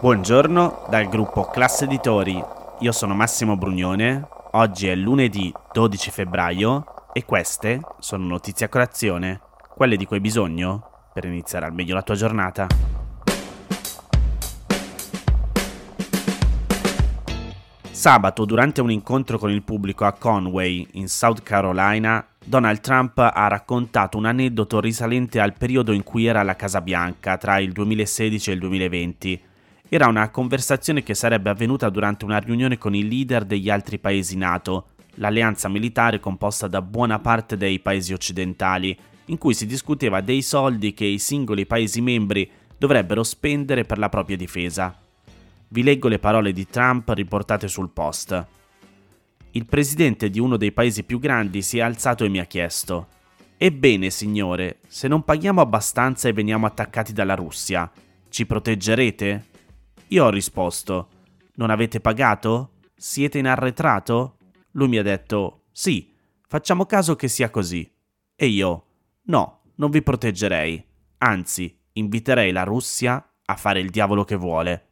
Buongiorno dal gruppo Classe Editori. Io sono Massimo Brugnone. Oggi è lunedì 12 febbraio e queste sono notizie a colazione, quelle di cui hai bisogno per iniziare al meglio la tua giornata. Sabato, durante un incontro con il pubblico a Conway, in South Carolina, Donald Trump ha raccontato un aneddoto risalente al periodo in cui era alla Casa Bianca, tra il 2016 e il 2020. Era una conversazione che sarebbe avvenuta durante una riunione con i leader degli altri paesi NATO, l'alleanza militare composta da buona parte dei paesi occidentali, in cui si discuteva dei soldi che i singoli paesi membri dovrebbero spendere per la propria difesa. Vi leggo le parole di Trump riportate sul post. Il presidente di uno dei paesi più grandi si è alzato e mi ha chiesto: Ebbene, signore, se non paghiamo abbastanza e veniamo attaccati dalla Russia, ci proteggerete? Io ho risposto: Non avete pagato? Siete in arretrato? Lui mi ha detto: Sì, facciamo caso che sia così. E io: No, non vi proteggerei. Anzi, inviterei la Russia a fare il diavolo che vuole.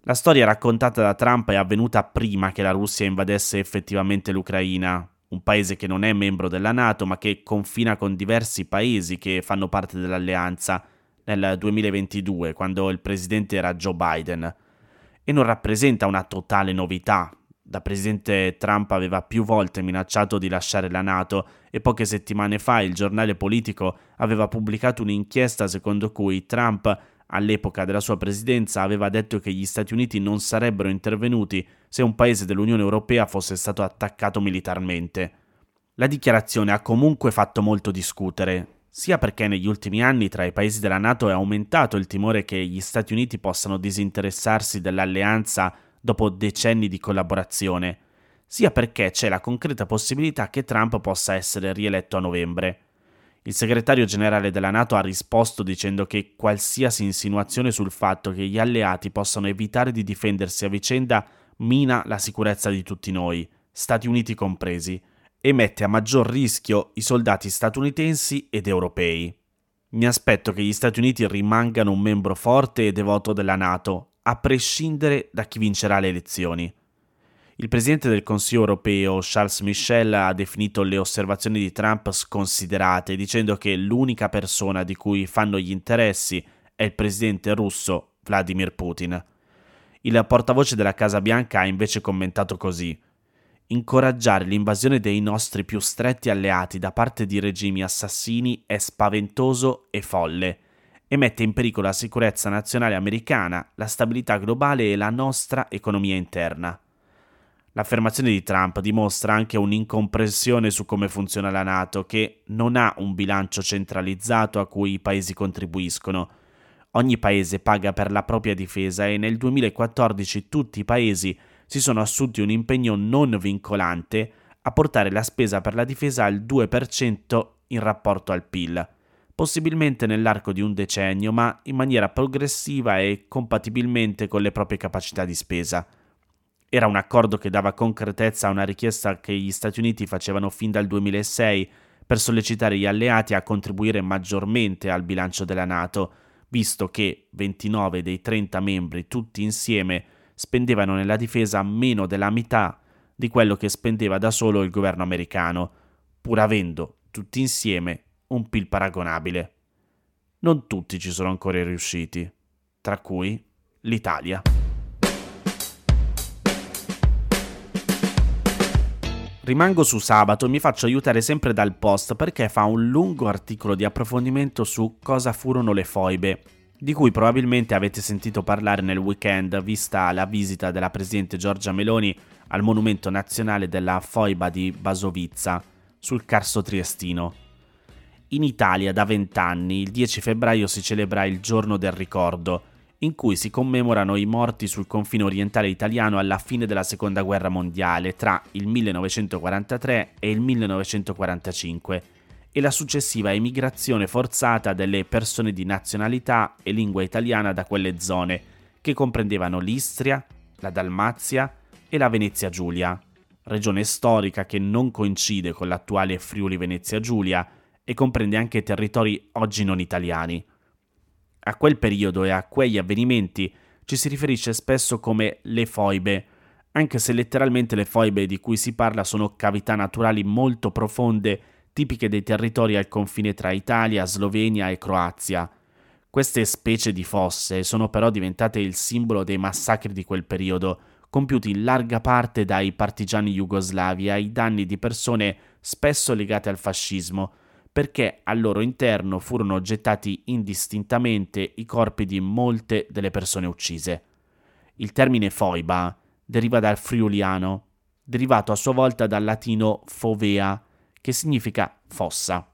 La storia raccontata da Trump è avvenuta prima che la Russia invadesse effettivamente l'Ucraina, un paese che non è membro della Nato ma che confina con diversi paesi che fanno parte dell'alleanza nel 2022, quando il presidente era Joe Biden, e non rappresenta una totale novità. Da presidente Trump aveva più volte minacciato di lasciare la Nato e poche settimane fa il giornale politico aveva pubblicato un'inchiesta secondo cui Trump all'epoca della sua presidenza aveva detto che gli Stati Uniti non sarebbero intervenuti se un paese dell'Unione Europea fosse stato attaccato militarmente. La dichiarazione ha comunque fatto molto discutere, sia perché negli ultimi anni tra i paesi della Nato è aumentato il timore che gli Stati Uniti possano disinteressarsi dell'alleanza dopo decenni di collaborazione, sia perché c'è la concreta possibilità che Trump possa essere rieletto a novembre. Il segretario generale della Nato ha risposto dicendo che qualsiasi insinuazione sul fatto che gli alleati possano evitare di difendersi a vicenda mina la sicurezza di tutti noi, Stati Uniti compresi, e mette a maggior rischio i soldati statunitensi ed europei. Mi aspetto che gli Stati Uniti rimangano un membro forte e devoto della Nato, a prescindere da chi vincerà le elezioni. Il presidente del Consiglio europeo Charles Michel ha definito le osservazioni di Trump sconsiderate, dicendo che l'unica persona di cui fanno gli interessi è il presidente russo Vladimir Putin. Il portavoce della Casa Bianca ha invece commentato così: Incoraggiare l'invasione dei nostri più stretti alleati da parte di regimi assassini è spaventoso e folle e mette in pericolo la sicurezza nazionale americana, la stabilità globale e la nostra economia interna. L'affermazione di Trump dimostra anche un'incomprensione su come funziona la Nato, che non ha un bilancio centralizzato a cui i paesi contribuiscono. Ogni paese paga per la propria difesa e nel 2014 tutti i paesi si sono assunti un impegno non vincolante a portare la spesa per la difesa al 2% in rapporto al PIL, possibilmente nell'arco di un decennio, ma in maniera progressiva e compatibilmente con le proprie capacità di spesa. Era un accordo che dava concretezza a una richiesta che gli Stati Uniti facevano fin dal 2006 per sollecitare gli alleati a contribuire maggiormente al bilancio della Nato, visto che 29 dei 30 membri tutti insieme spendevano nella difesa meno della metà di quello che spendeva da solo il governo americano, pur avendo tutti insieme un PIL paragonabile. Non tutti ci sono ancora riusciti, tra cui l'Italia. Rimango su sabato e mi faccio aiutare sempre dal post perché fa un lungo articolo di approfondimento su cosa furono le foibe, di cui probabilmente avete sentito parlare nel weekend vista la visita della presidente Giorgia Meloni al monumento nazionale della foiba di Basovizza, sul Carso Triestino. In Italia da vent'anni, il 10 febbraio si celebra il giorno del ricordo, in cui si commemorano i morti sul confine orientale italiano alla fine della Seconda Guerra Mondiale tra il 1943 e il 1945 e la successiva emigrazione forzata delle persone di nazionalità e lingua italiana da quelle zone, che comprendevano l'Istria, la Dalmazia e la Venezia Giulia, regione storica che non coincide con l'attuale Friuli Venezia Giulia e comprende anche territori oggi non italiani. A quel periodo e a quegli avvenimenti ci si riferisce spesso come le foibe, anche se letteralmente le foibe di cui si parla sono cavità naturali molto profonde tipiche dei territori al confine tra Italia, Slovenia e Croazia. Queste specie di fosse sono però diventate il simbolo dei massacri di quel periodo, compiuti in larga parte dai partigiani jugoslavi ai danni di persone spesso legate al fascismo, perché al loro interno furono gettati indistintamente i corpi di molte delle persone uccise. Il termine foiba deriva dal friuliano, derivato a sua volta dal latino fovea, che significa fossa.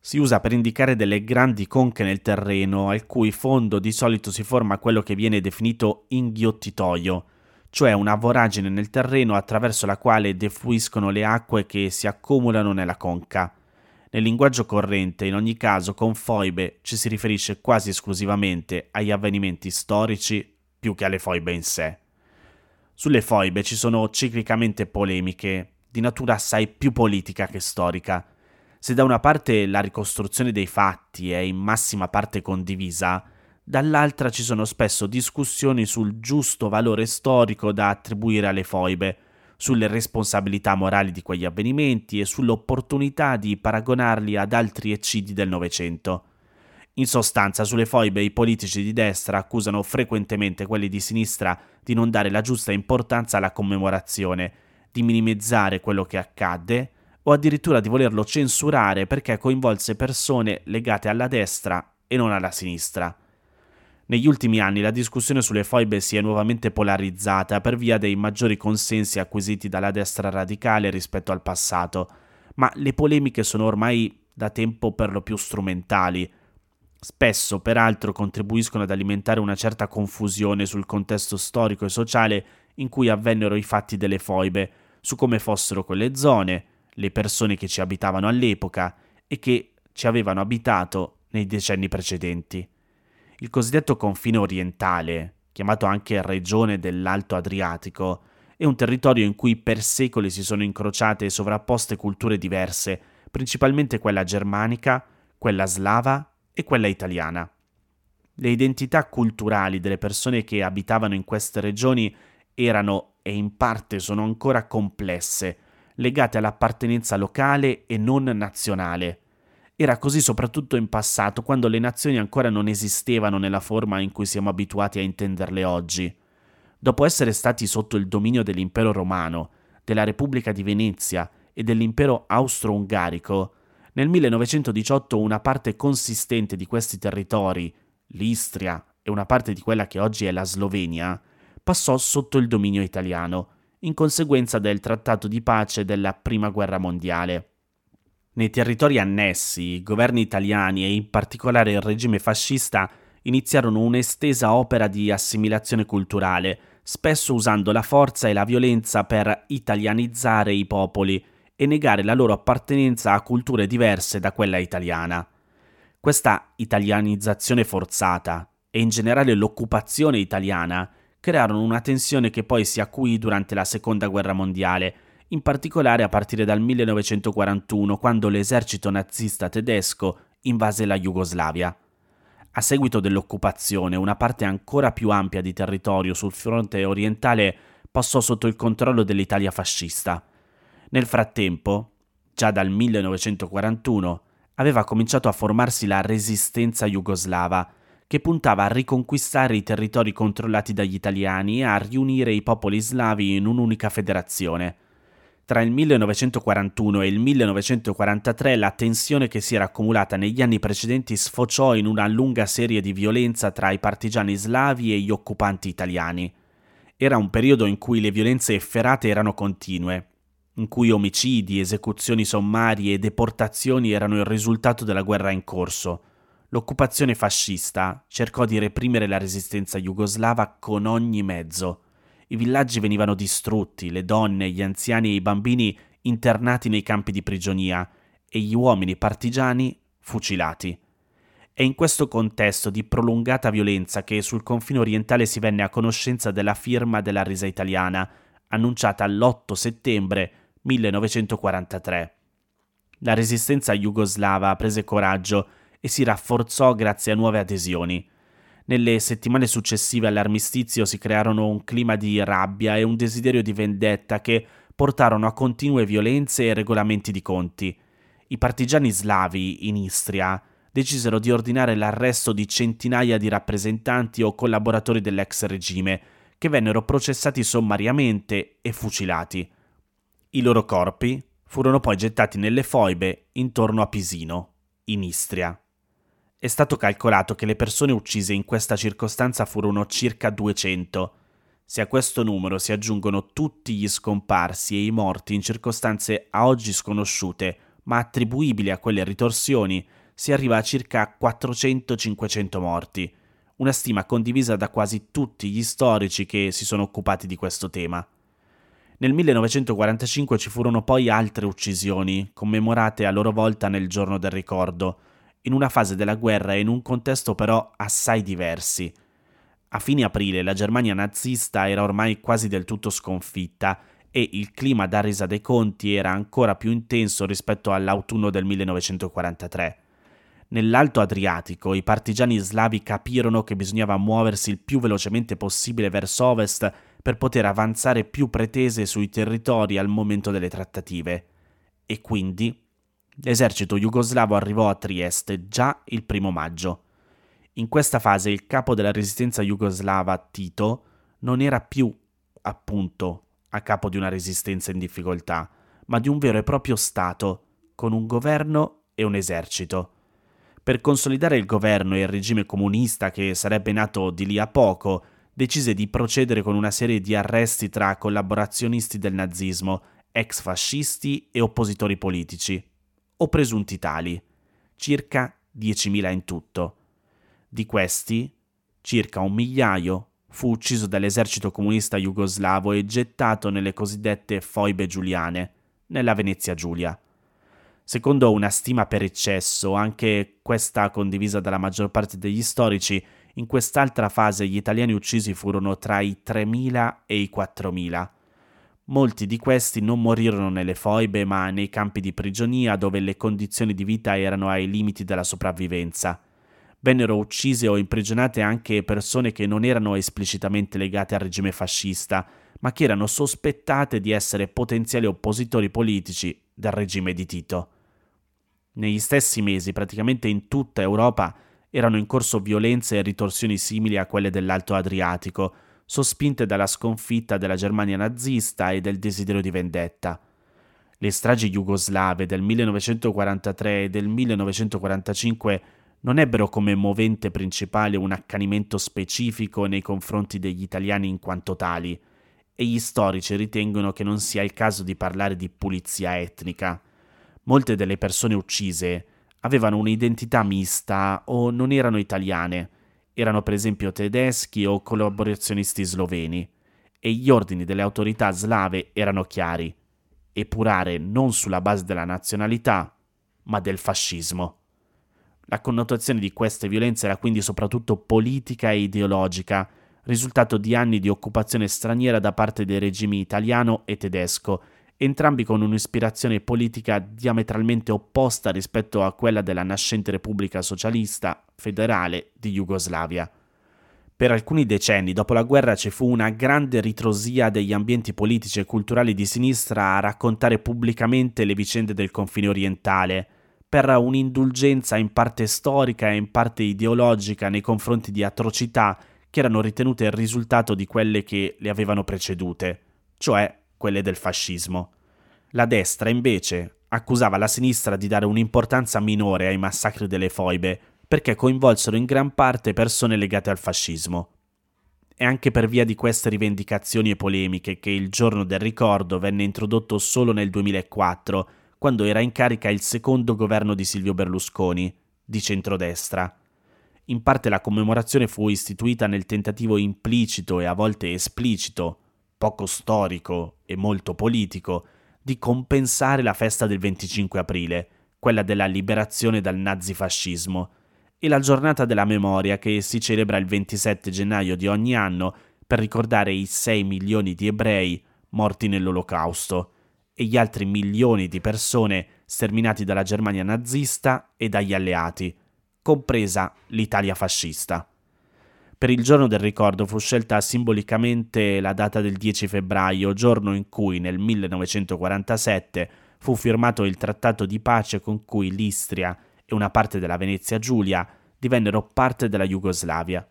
Si usa per indicare delle grandi conche nel terreno, al cui fondo di solito si forma quello che viene definito inghiottitoio, cioè una voragine nel terreno attraverso la quale defluiscono le acque che si accumulano nella conca. Nel linguaggio corrente, in ogni caso, con foibe ci si riferisce quasi esclusivamente agli avvenimenti storici più che alle foibe in sé. Sulle foibe ci sono ciclicamente polemiche, di natura assai più politica che storica. Se da una parte la ricostruzione dei fatti è in massima parte condivisa, dall'altra ci sono spesso discussioni sul giusto valore storico da attribuire alle foibe, sulle responsabilità morali di quegli avvenimenti e sull'opportunità di paragonarli ad altri eccidi del Novecento. In sostanza, sulle foibe i politici di destra accusano frequentemente quelli di sinistra di non dare la giusta importanza alla commemorazione di minimizzare quello che accadde o addirittura di volerlo censurare perché coinvolse persone legate alla destra e non alla sinistra. Negli ultimi anni la discussione sulle foibe si è nuovamente polarizzata per via dei maggiori consensi acquisiti dalla destra radicale rispetto al passato, ma le polemiche sono ormai da tempo per lo più strumentali. Spesso, peraltro, contribuiscono ad alimentare una certa confusione sul contesto storico e sociale in cui avvennero i fatti delle foibe, su come fossero quelle zone, le persone che ci abitavano all'epoca e che ci avevano abitato nei decenni precedenti. Il cosiddetto confine orientale, chiamato anche regione dell'Alto Adriatico, è un territorio in cui per secoli si sono incrociate e sovrapposte culture diverse, principalmente quella germanica, quella slava e quella italiana. Le identità culturali delle persone che abitavano in queste regioni erano e in parte sono ancora complesse, legate all'appartenenza locale e non nazionale. Era così soprattutto in passato, quando le nazioni ancora non esistevano nella forma in cui siamo abituati a intenderle oggi. Dopo essere stati sotto il dominio dell'impero romano, della Repubblica di Venezia e dell'impero austro-ungarico, nel 1918 una parte consistente di questi territori, l'Istria e una parte di quella che oggi è la Slovenia, passò sotto il dominio italiano, in conseguenza del trattato di pace della Prima Guerra Mondiale. Nei territori annessi, i governi italiani e in particolare il regime fascista iniziarono un'estesa opera di assimilazione culturale, spesso usando la forza e la violenza per italianizzare i popoli e negare la loro appartenenza a culture diverse da quella italiana. Questa italianizzazione forzata e in generale l'occupazione italiana crearono una tensione che poi si acuì durante la Seconda Guerra Mondiale, in particolare a partire dal 1941, quando l'esercito nazista tedesco invase la Jugoslavia. A seguito dell'occupazione, una parte ancora più ampia di territorio sul fronte orientale passò sotto il controllo dell'Italia fascista. Nel frattempo, già dal 1941, aveva cominciato a formarsi la resistenza jugoslava, che puntava a riconquistare i territori controllati dagli italiani e a riunire i popoli slavi in un'unica federazione. Tra il 1941 e il 1943 la tensione che si era accumulata negli anni precedenti sfociò in una lunga serie di violenza tra i partigiani slavi e gli occupanti italiani. Era un periodo in cui le violenze efferate erano continue in cui omicidi, esecuzioni sommarie e deportazioni erano il risultato della guerra in corso. L'occupazione fascista cercò di reprimere la resistenza jugoslava con ogni mezzo. I villaggi venivano distrutti, le donne, gli anziani e i bambini internati nei campi di prigionia e gli uomini partigiani fucilati. È in questo contesto di prolungata violenza che sul confine orientale si venne a conoscenza della firma della risa italiana, annunciata l'8 settembre 1943. La resistenza jugoslava prese coraggio e si rafforzò grazie a nuove adesioni. Nelle settimane successive all'armistizio si crearono un clima di rabbia e un desiderio di vendetta che portarono a continue violenze e regolamenti di conti. I partigiani slavi in Istria decisero di ordinare l'arresto di centinaia di rappresentanti o collaboratori dell'ex regime, che vennero processati sommariamente e fucilati. I loro corpi furono poi gettati nelle foibe intorno a Pisino, in Istria. È stato calcolato che le persone uccise in questa circostanza furono circa 200. Se a questo numero si aggiungono tutti gli scomparsi e i morti in circostanze a oggi sconosciute, ma attribuibili a quelle ritorsioni, si arriva a circa 400-500 morti, una stima condivisa da quasi tutti gli storici che si sono occupati di questo tema. Nel 1945 ci furono poi altre uccisioni, commemorate a loro volta nel giorno del ricordo, in una fase della guerra e in un contesto però assai diversi. A fine aprile la Germania nazista era ormai quasi del tutto sconfitta e il clima da resa dei conti era ancora più intenso rispetto all'autunno del 1943. Nell'Alto Adriatico i partigiani slavi capirono che bisognava muoversi il più velocemente possibile verso ovest per poter avanzare più pretese sui territori al momento delle trattative. E quindi l'esercito jugoslavo arrivò a Trieste già il primo maggio. In questa fase il capo della resistenza jugoslava, Tito, non era più, appunto, a capo di una resistenza in difficoltà, ma di un vero e proprio Stato, con un governo e un esercito. Per consolidare il governo e il regime comunista che sarebbe nato di lì a poco, decise di procedere con una serie di arresti tra collaborazionisti del nazismo, ex fascisti e oppositori politici, o presunti tali, circa 10.000 in tutto. Di questi, circa un migliaio fu ucciso dall'esercito comunista jugoslavo e gettato nelle cosiddette foibe giuliane, nella Venezia Giulia. Secondo una stima per eccesso, anche questa condivisa dalla maggior parte degli storici, in quest'altra fase gli italiani uccisi furono tra i 3.000 e i 4.000. Molti di questi non morirono nelle foibe ma nei campi di prigionia dove le condizioni di vita erano ai limiti della sopravvivenza. Vennero uccise o imprigionate anche persone che non erano esplicitamente legate al regime fascista, ma che erano sospettate di essere potenziali oppositori politici del regime di Tito. Negli stessi mesi, praticamente in tutta Europa, erano in corso violenze e ritorsioni simili a quelle dell'Alto Adriatico, sospinte dalla sconfitta della Germania nazista e del desiderio di vendetta. Le stragi jugoslave del 1943 e del 1945 non ebbero come movente principale un accanimento specifico nei confronti degli italiani in quanto tali, e gli storici ritengono che non sia il caso di parlare di pulizia etnica. Molte delle persone uccise avevano un'identità mista o non erano italiane, erano per esempio tedeschi o collaborazionisti sloveni, e gli ordini delle autorità slave erano chiari, epurare non sulla base della nazionalità, ma del fascismo. La connotazione di queste violenze era quindi soprattutto politica e ideologica, risultato di anni di occupazione straniera da parte dei regimi italiano e tedesco, entrambi con un'ispirazione politica diametralmente opposta rispetto a quella della nascente Repubblica Socialista Federale di Jugoslavia. Per alcuni decenni dopo la guerra ci fu una grande ritrosia degli ambienti politici e culturali di sinistra a raccontare pubblicamente le vicende del confine orientale, per un'indulgenza in parte storica e in parte ideologica nei confronti di atrocità che erano ritenute il risultato di quelle che le avevano precedute, cioè quelle del fascismo. La destra, invece, accusava la sinistra di dare un'importanza minore ai massacri delle foibe perché coinvolsero in gran parte persone legate al fascismo. È anche per via di queste rivendicazioni e polemiche che il giorno del ricordo venne introdotto solo nel 2004, quando era in carica il secondo governo di Silvio Berlusconi, di centrodestra. In parte la commemorazione fu istituita nel tentativo implicito e a volte esplicito, poco storico e molto politico, di compensare la festa del 25 aprile, quella della liberazione dal nazifascismo, e la giornata della memoria che si celebra il 27 gennaio di ogni anno per ricordare i 6 milioni di ebrei morti nell'olocausto e gli altri milioni di persone sterminati dalla Germania nazista e dagli alleati, compresa l'Italia fascista. Per il giorno del ricordo fu scelta simbolicamente la data del 10 febbraio, giorno in cui nel 1947 fu firmato il trattato di pace con cui l'Istria e una parte della Venezia Giulia divennero parte della Jugoslavia.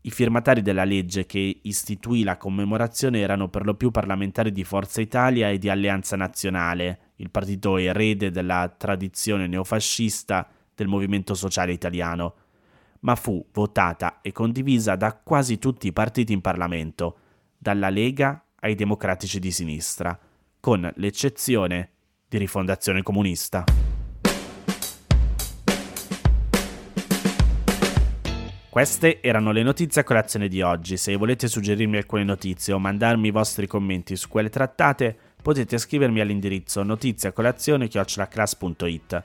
I firmatari della legge che istituì la commemorazione erano per lo più parlamentari di Forza Italia e di Alleanza Nazionale, il partito erede della tradizione neofascista del movimento sociale italiano, ma fu votata e condivisa da quasi tutti i partiti in Parlamento, dalla Lega ai democratici di sinistra, con l'eccezione di Rifondazione Comunista. Queste erano le notizie a colazione di oggi. Se volete suggerirmi alcune notizie o mandarmi i vostri commenti su quelle trattate, potete scrivermi all'indirizzo notiziacolazione.it.